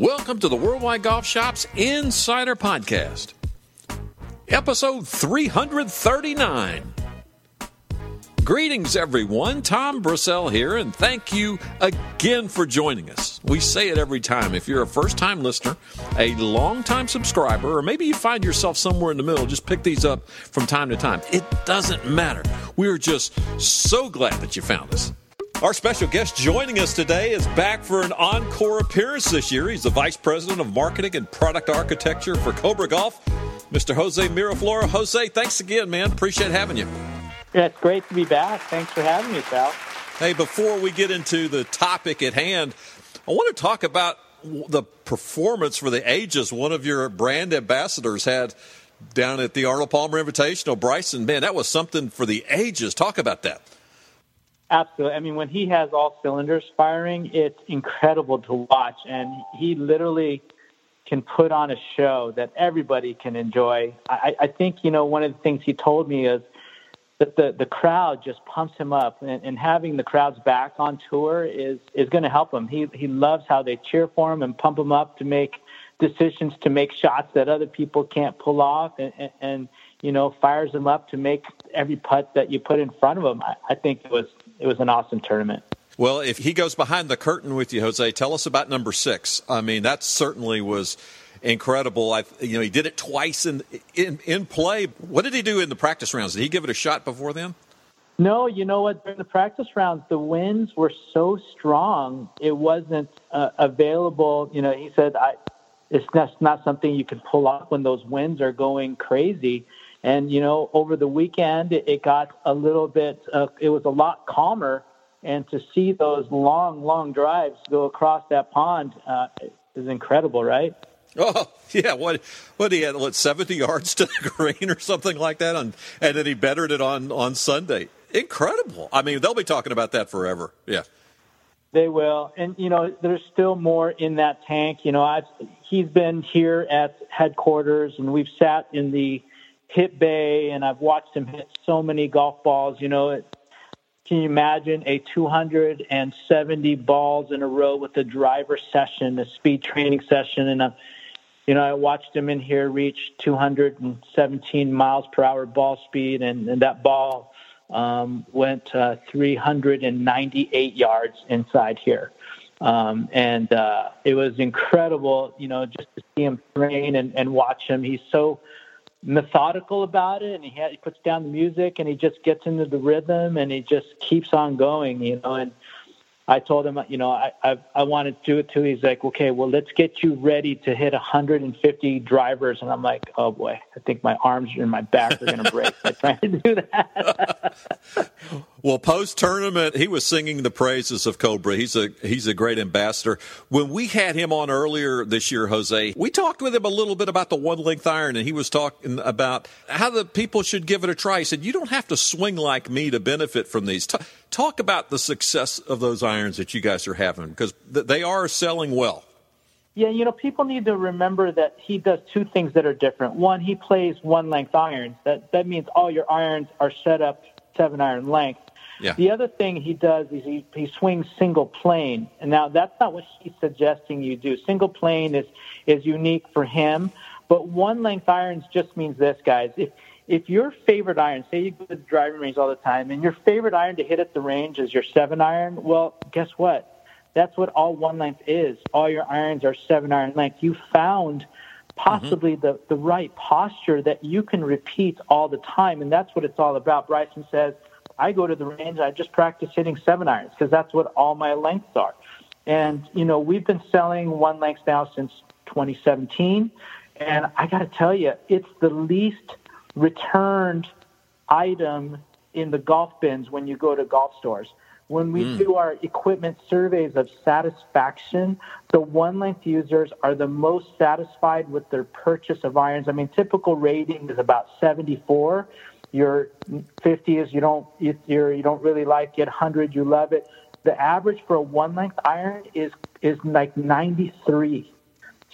Welcome to the Worldwide Golf Shops Insider Podcast, episode 339. Greetings, everyone. Tom Brissell here, and thank you again for joining us. We say it every time. If you're a first time listener, a long time subscriber, or maybe you find yourself somewhere in the middle, just pick these up from time to time. It doesn't matter. We're just so glad that you found us. Our special guest joining us today is back for an encore appearance this year. He's the Vice President of Marketing and Product Architecture for Cobra Golf, Mr. Jose Miraflor. Jose, thanks again, man. Appreciate having you. Yeah, it's great to be back. Thanks for having me, Sal. Hey, before we get into the topic at hand, I want to talk about the performance for the ages one of your brand ambassadors had down at the Arnold Palmer Invitational. Bryson, man, that was something for the ages. Talk about that. Absolutely. I mean, when he has all cylinders firing, it's incredible to watch. And he literally can put on a show that everybody can enjoy. I, I think, you know, one of the things he told me is that the, the crowd just pumps him up. And, and having the crowds back on tour is, is going to help him. He, he loves how they cheer for him and pump him up to make decisions, to make shots that other people can't pull off. And, and, and you know, fires them up to make every putt that you put in front of them. I, I think it was it was an awesome tournament. Well, if he goes behind the curtain with you, Jose, tell us about number six. I mean, that certainly was incredible. I, you know, he did it twice in, in in play. What did he do in the practice rounds? Did he give it a shot before then? No, you know what? During the practice rounds, the winds were so strong, it wasn't uh, available. You know, he said, I, "It's not, not something you can pull off when those winds are going crazy." And you know, over the weekend, it, got a little bit. Uh, it was a lot calmer, and to see those long, long drives go across that pond uh, is incredible, right? Oh yeah, what what he had what seventy yards to the green or something like that, on, and then he bettered it on on Sunday. Incredible. I mean, they'll be talking about that forever. Yeah, they will. And you know, there's still more in that tank. You know, I've he's been here at headquarters, and we've sat in the hit bay, and I've watched him hit so many golf balls. You know, it, can you imagine a 270 balls in a row with a driver session, a speed training session, and a, you know, I watched him in here reach 217 miles per hour ball speed, and, and that ball um, went uh, 398 yards inside here. Um, and uh, it was incredible, you know, just to see him train and, and watch him. He's so methodical about it and he, he puts down the music and he just gets into the rhythm and he just keeps on going you know and I told him, you know, I, I, I want to do it too. He's like, okay, well, let's get you ready to hit 150 drivers. And I'm like, oh boy, I think my arms and my back are going to break by trying to do that. well, post tournament, he was singing the praises of Cobra. He's a he's a great ambassador. When we had him on earlier this year, Jose, we talked with him a little bit about the one length iron, and he was talking about how the people should give it a try. He said, you don't have to swing like me to benefit from these. T- talk about the success of those irons that you guys are having because they are selling well. Yeah, you know, people need to remember that he does two things that are different. One, he plays one length irons. That that means all your irons are set up seven iron length. Yeah. The other thing he does is he, he swings single plane. And now that's not what he's suggesting you do. Single plane is is unique for him, but one length irons just means this, guys. If if your favorite iron, say you go to the driving range all the time, and your favorite iron to hit at the range is your seven iron, well, guess what? That's what all one length is. All your irons are seven iron length. You found possibly mm-hmm. the, the right posture that you can repeat all the time, and that's what it's all about. Bryson says, I go to the range, I just practice hitting seven irons because that's what all my lengths are. And, you know, we've been selling one lengths now since 2017. And I got to tell you, it's the least returned item in the golf bins when you go to golf stores. When we mm. do our equipment surveys of satisfaction, the one length users are the most satisfied with their purchase of irons. I mean, typical rating is about 74. Your 50 is you don't you're, you don't really like it. 100 you love it. The average for a one length iron is is like 93.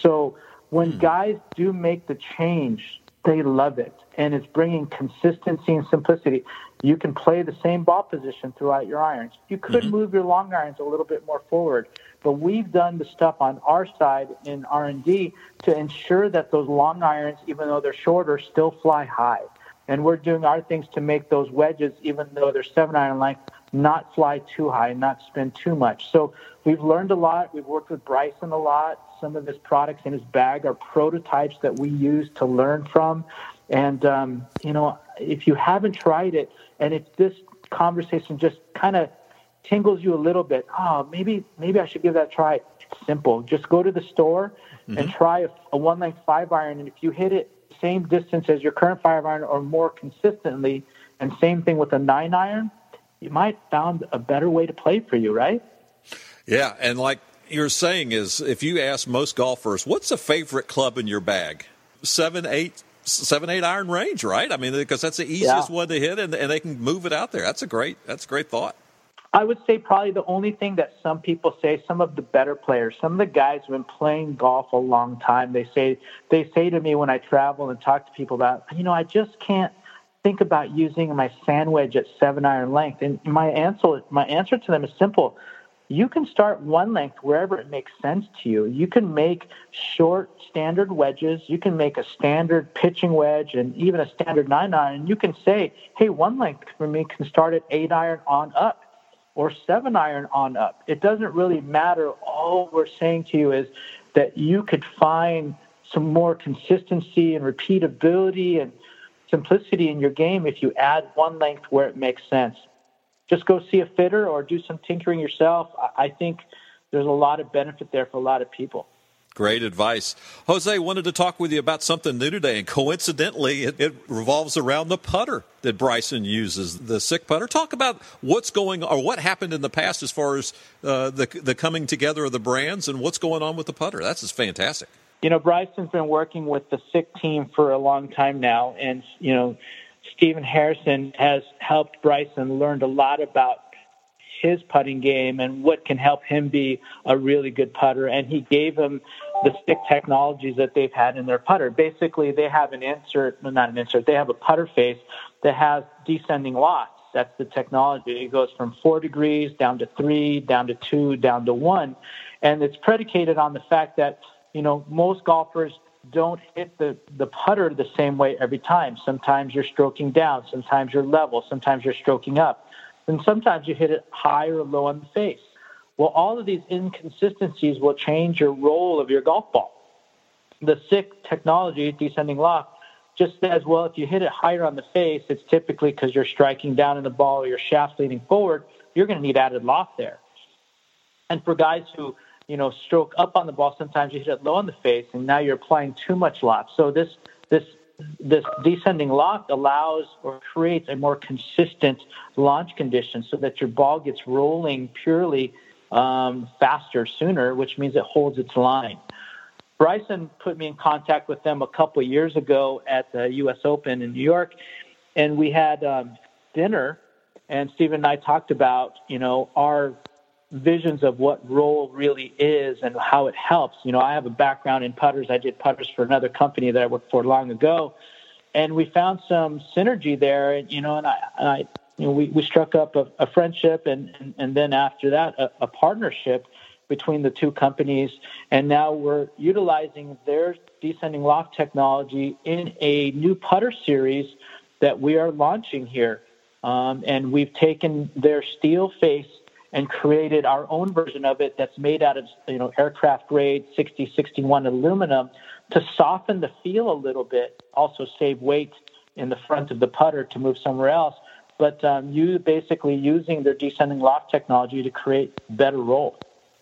So when mm. guys do make the change they love it. And it's bringing consistency and simplicity. You can play the same ball position throughout your irons. You could mm-hmm. move your long irons a little bit more forward, but we've done the stuff on our side in R&D to ensure that those long irons, even though they're shorter, still fly high. And we're doing our things to make those wedges, even though they're seven iron length, not fly too high, and not spin too much. So we've learned a lot. We've worked with Bryson a lot. Some of his products in his bag are prototypes that we use to learn from. And, um, you know, if you haven't tried it, and if this conversation just kind of tingles you a little bit, oh, maybe, maybe I should give that a try. It's simple. Just go to the store mm-hmm. and try a, a one length five iron. And if you hit it same distance as your current five iron or more consistently, and same thing with a nine iron, you might found a better way to play for you, right? Yeah, and like you're saying is if you ask most golfers, what's a favorite club in your bag? Seven, eight, seven, eight iron range, right? I mean, because that's the easiest yeah. one to hit, and, and they can move it out there. That's a great, that's a great thought. I would say probably the only thing that some people say, some of the better players, some of the guys who've been playing golf a long time, they say they say to me when I travel and talk to people about, you know, I just can't think about using my sand wedge at seven iron length. And my answer my answer to them is simple. You can start one length wherever it makes sense to you. You can make short standard wedges. You can make a standard pitching wedge and even a standard nine iron. And you can say, hey, one length for me can start at eight iron on up or seven iron on up. It doesn't really matter. All we're saying to you is that you could find some more consistency and repeatability and simplicity in your game if you add one length where it makes sense. Just go see a fitter or do some tinkering yourself. I think there's a lot of benefit there for a lot of people. Great advice. Jose wanted to talk with you about something new today, and coincidentally, it, it, revolves around the putter that Bryson uses, the SIK putter. Talk about what's going or what happened in the past as far as uh, the, the coming together of the brands and what's going on with the putter. That's just fantastic. You know, Bryson's been working with the SIK team for a long time now, and, you know, Stephen Harrison has helped Bryson learned a lot about his putting game and what can help him be a really good putter. And he gave him the stick technologies that they've had in their putter. Basically, they have an insert, well, not an insert, they have a putter face that has descending lofts. That's the technology. It goes from four degrees down to three, down to two, down to one. And it's predicated on the fact that, you know, most golfers don't hit the, the putter the same way every time. Sometimes you're stroking down, sometimes you're level, sometimes you're stroking up. And sometimes you hit it high or low on the face. Well, all of these inconsistencies will change your roll of your golf ball. The SIK technology, descending loft, just says, well, if you hit it higher on the face, it's typically because you're striking down in the ball or your shaft's leaning forward, you're going to need added loft there. And for guys who, you know, stroke up on the ball, sometimes you hit it low on the face, and now you're applying too much loft. So this this this descending loft allows or creates a more consistent launch condition so that your ball gets rolling purely um, faster sooner, which means it holds its line. Bryson put me in contact with them a couple of years ago at the U.S. Open in New York, and we had um, dinner. And Stephen and I talked about, you know, our visions of what roll really is and how it helps. You know, I have a background in putters. I did putters for another company that I worked for long ago, and we found some synergy there. And you know, and I, and I you know, we, we struck up a, a friendship, and, and and then after that, a, a partnership between the two companies. And now we're utilizing their descending loft technology in a new putter series that we are launching here. Um, and we've taken their steel face and created our own version of it that's made out of you know aircraft grade 6061 aluminum to soften the feel a little bit, also save weight in the front of the putter to move somewhere else. But um, you basically using their descending loft technology to create better roll.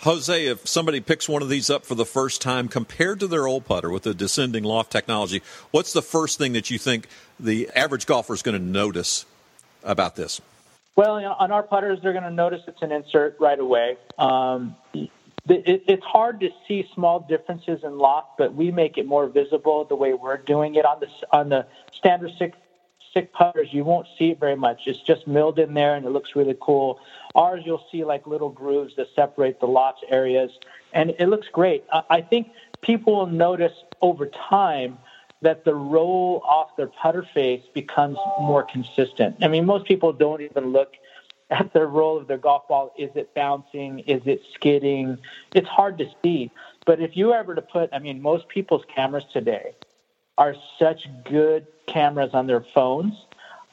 Jose, if somebody picks one of these up for the first time compared to their old putter with the descending loft technology, what's the first thing that you think the average golfer is going to notice about this? Well, you know, on our putters, they're going to notice it's an insert right away. Um, it, it's hard to see small differences in loft, but we make it more visible the way we're doing it on the on the standard SIK SIK putters. You won't see it very much. It's just milled in there, and it looks really cool. Ours, you'll see like little grooves that separate the loft areas, and it looks great. I think people will notice over time that the roll off their putter face becomes more consistent. I mean, most people don't even look at the roll of their golf ball. Is it bouncing? Is it skidding? It's hard to see. But if you ever to put, I mean, most people's cameras today are such good cameras on their phones.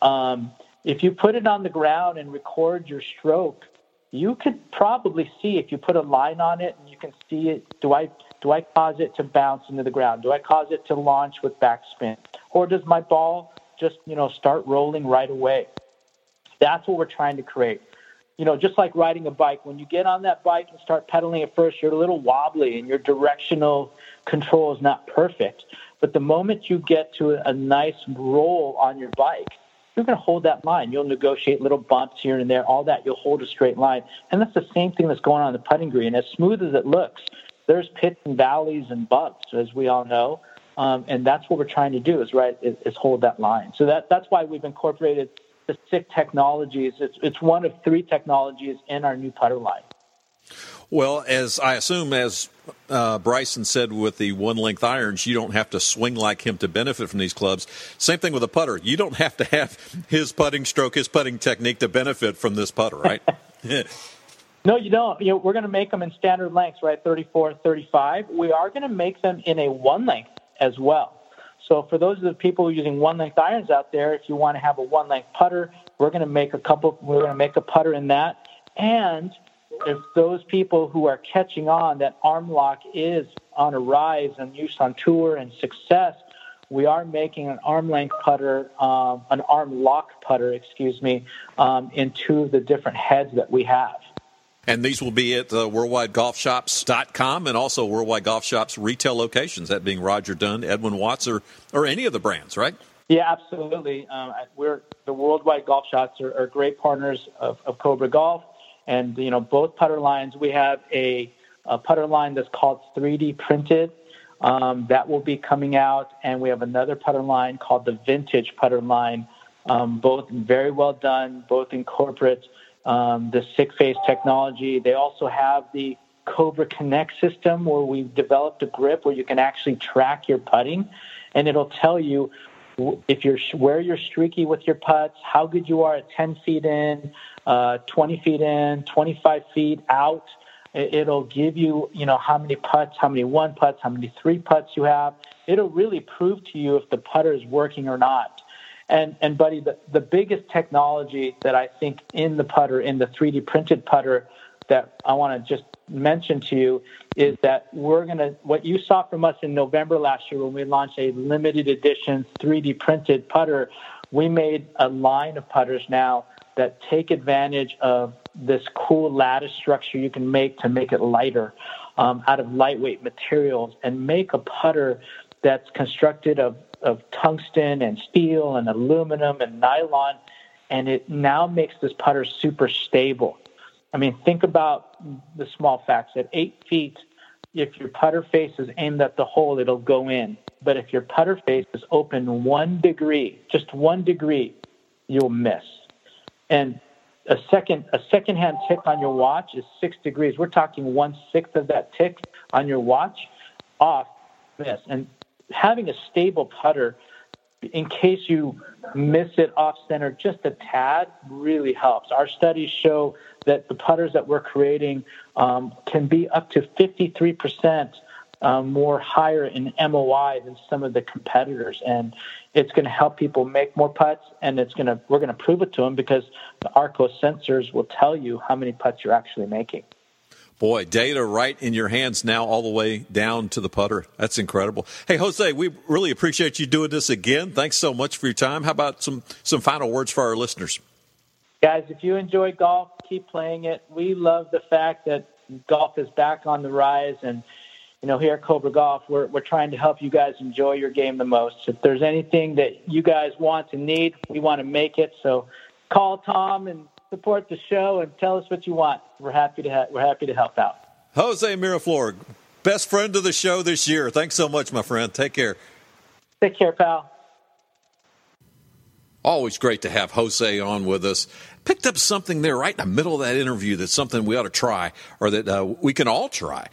Um, if you put it on the ground and record your stroke, you could probably see if you put a line on it and you can see it. Do I do I cause it to bounce into the ground? Do I cause it to launch with backspin, or does my ball just you know start rolling right away? That's what we're trying to create. You know, just like riding a bike, when you get on that bike and start pedaling at first, you're a little wobbly and your directional control is not perfect. But the moment you get to a nice roll on your bike, you're going to hold that line. You'll negotiate little bumps here and there, all that. You'll hold a straight line. And that's the same thing that's going on in the putting green. As smooth as it looks, there's pits and valleys and bumps, as we all know. Um, and that's what we're trying to do is right is, is hold that line. So that that's why we've incorporated the SIK technologies. It's, it's one of three technologies in our new putter line. Well, as I assume, as uh, Bryson said with the one length irons, you don't have to swing like him to benefit from these clubs. Same thing with a putter. You don't have to have his putting stroke, his putting technique to benefit from this putter, right? no, you don't. You know, we're going to make them in standard lengths, right? 34, 35. We are going to make them in a one length as well. So for those of the people using one length irons out there, if you want to have a one length putter, we're going to make a couple. We're going to make a putter in that. And if those people who are catching on that arm lock is on a rise and use on tour and success, we are making an arm length putter, um, an arm lock putter, excuse me, um, in two of the different heads that we have. And these will be at uh, worldwidegolfshops.com and also Worldwide Golf Shops retail locations, that being Roger Dunn, Edwin Watts, or, or any of the brands, right? Yeah, absolutely. Um, we're the Worldwide Golf Shops are, are great partners of, of, Cobra Golf, and you know both putter lines. We have a, a putter line that's called 3D printed. Um, that will be coming out, and we have another putter line called the Vintage Putter line. Um, both very well done, both incorporate um, the SIK Face technology. They also have the Cobra Connect system where we've developed a grip where you can actually track your putting, and it'll tell you if you're where you're streaky with your putts, how good you are at 10 feet in, uh, 20 feet in, 25 feet out. It'll give you, you know, how many putts, how many one putts, how many three putts you have. It'll really prove to you if the putter is working or not. And and buddy, the, the biggest technology that I think in the putter, in the 3D printed putter, that I want to just mention to you is that we're gonna what you saw from us in November last year when we launched a limited edition 3D printed putter. We made a line of putters now that take advantage of this cool lattice structure you can make to make it lighter um, out of lightweight materials and make a putter that's constructed of of tungsten and steel and aluminum and nylon, and it now makes this putter super stable. I mean, think about the small facts. At eight feet, if your putter face is aimed at the hole, it'll go in. But if your putter face is open one degree, just one degree, you'll miss. And a second a second hand tick on your watch is six degrees. We're talking one sixth of that tick on your watch off miss. And having a stable putter in case you miss it off center just a tad really helps. Our studies show that the putters that we're creating um, can be up to 53% um, more higher in MOI than some of the competitors, and it's going to help people make more putts, and it's going to we're going to prove it to them because the Arccos sensors will tell you how many putts you're actually making. Boy, data right in your hands now, all the way down to the putter. That's incredible. Hey, Jose, we really appreciate you doing this again. Thanks so much for your time. How about some some final words for our listeners? Guys, if you enjoy golf, keep playing it. We love the fact that golf is back on the rise, and you know, here at Cobra Golf, we're we're trying to help you guys enjoy your game the most. If there's anything that you guys want to need, we want to make it. So, call Tom and support the show and tell us what you want. We're happy to ha- we're happy to help out. Jose Miraflor, best friend of the show this year. Thanks so much, my friend. Take care. Take care, pal. Always great to have Jose on with us. Picked up something there right in the middle of that interview that's something we ought to try or that uh, we can all try.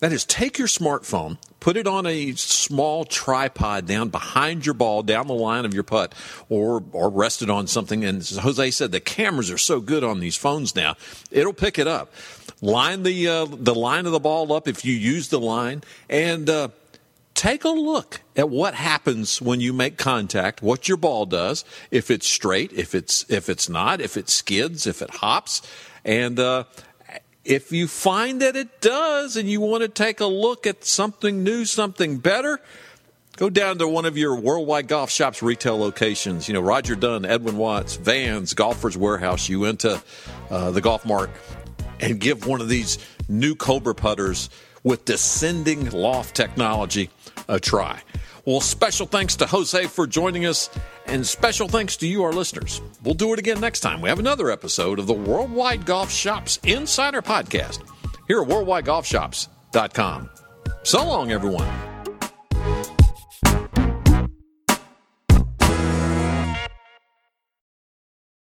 That is, take your smartphone, Put it on a small tripod down behind your ball, down the line of your putt, or or rest it on something. And as Jose said, the cameras are so good on these phones now; it'll pick it up. Line the uh, the line of the ball up if you use the line, and uh, take a look at what happens when you make contact. What your ball does, if it's straight, if it's if it's not, if it skids, if it hops, and uh, if you find that it does and you want to take a look at something new, something better, go down to one of your Worldwide Golf Shops retail locations. You know, Roger Dunn, Edwin Watts, Vans, Golfers Warehouse. You went to uh, the Golf Mart and give one of these new Cobra putters with descending loft technology a try. Well, special thanks to Jose for joining us, and special thanks to you, our listeners. We'll do it again next time. We have another episode of the Worldwide Golf Shops Insider Podcast here at worldwidegolfshops.com. So long, everyone.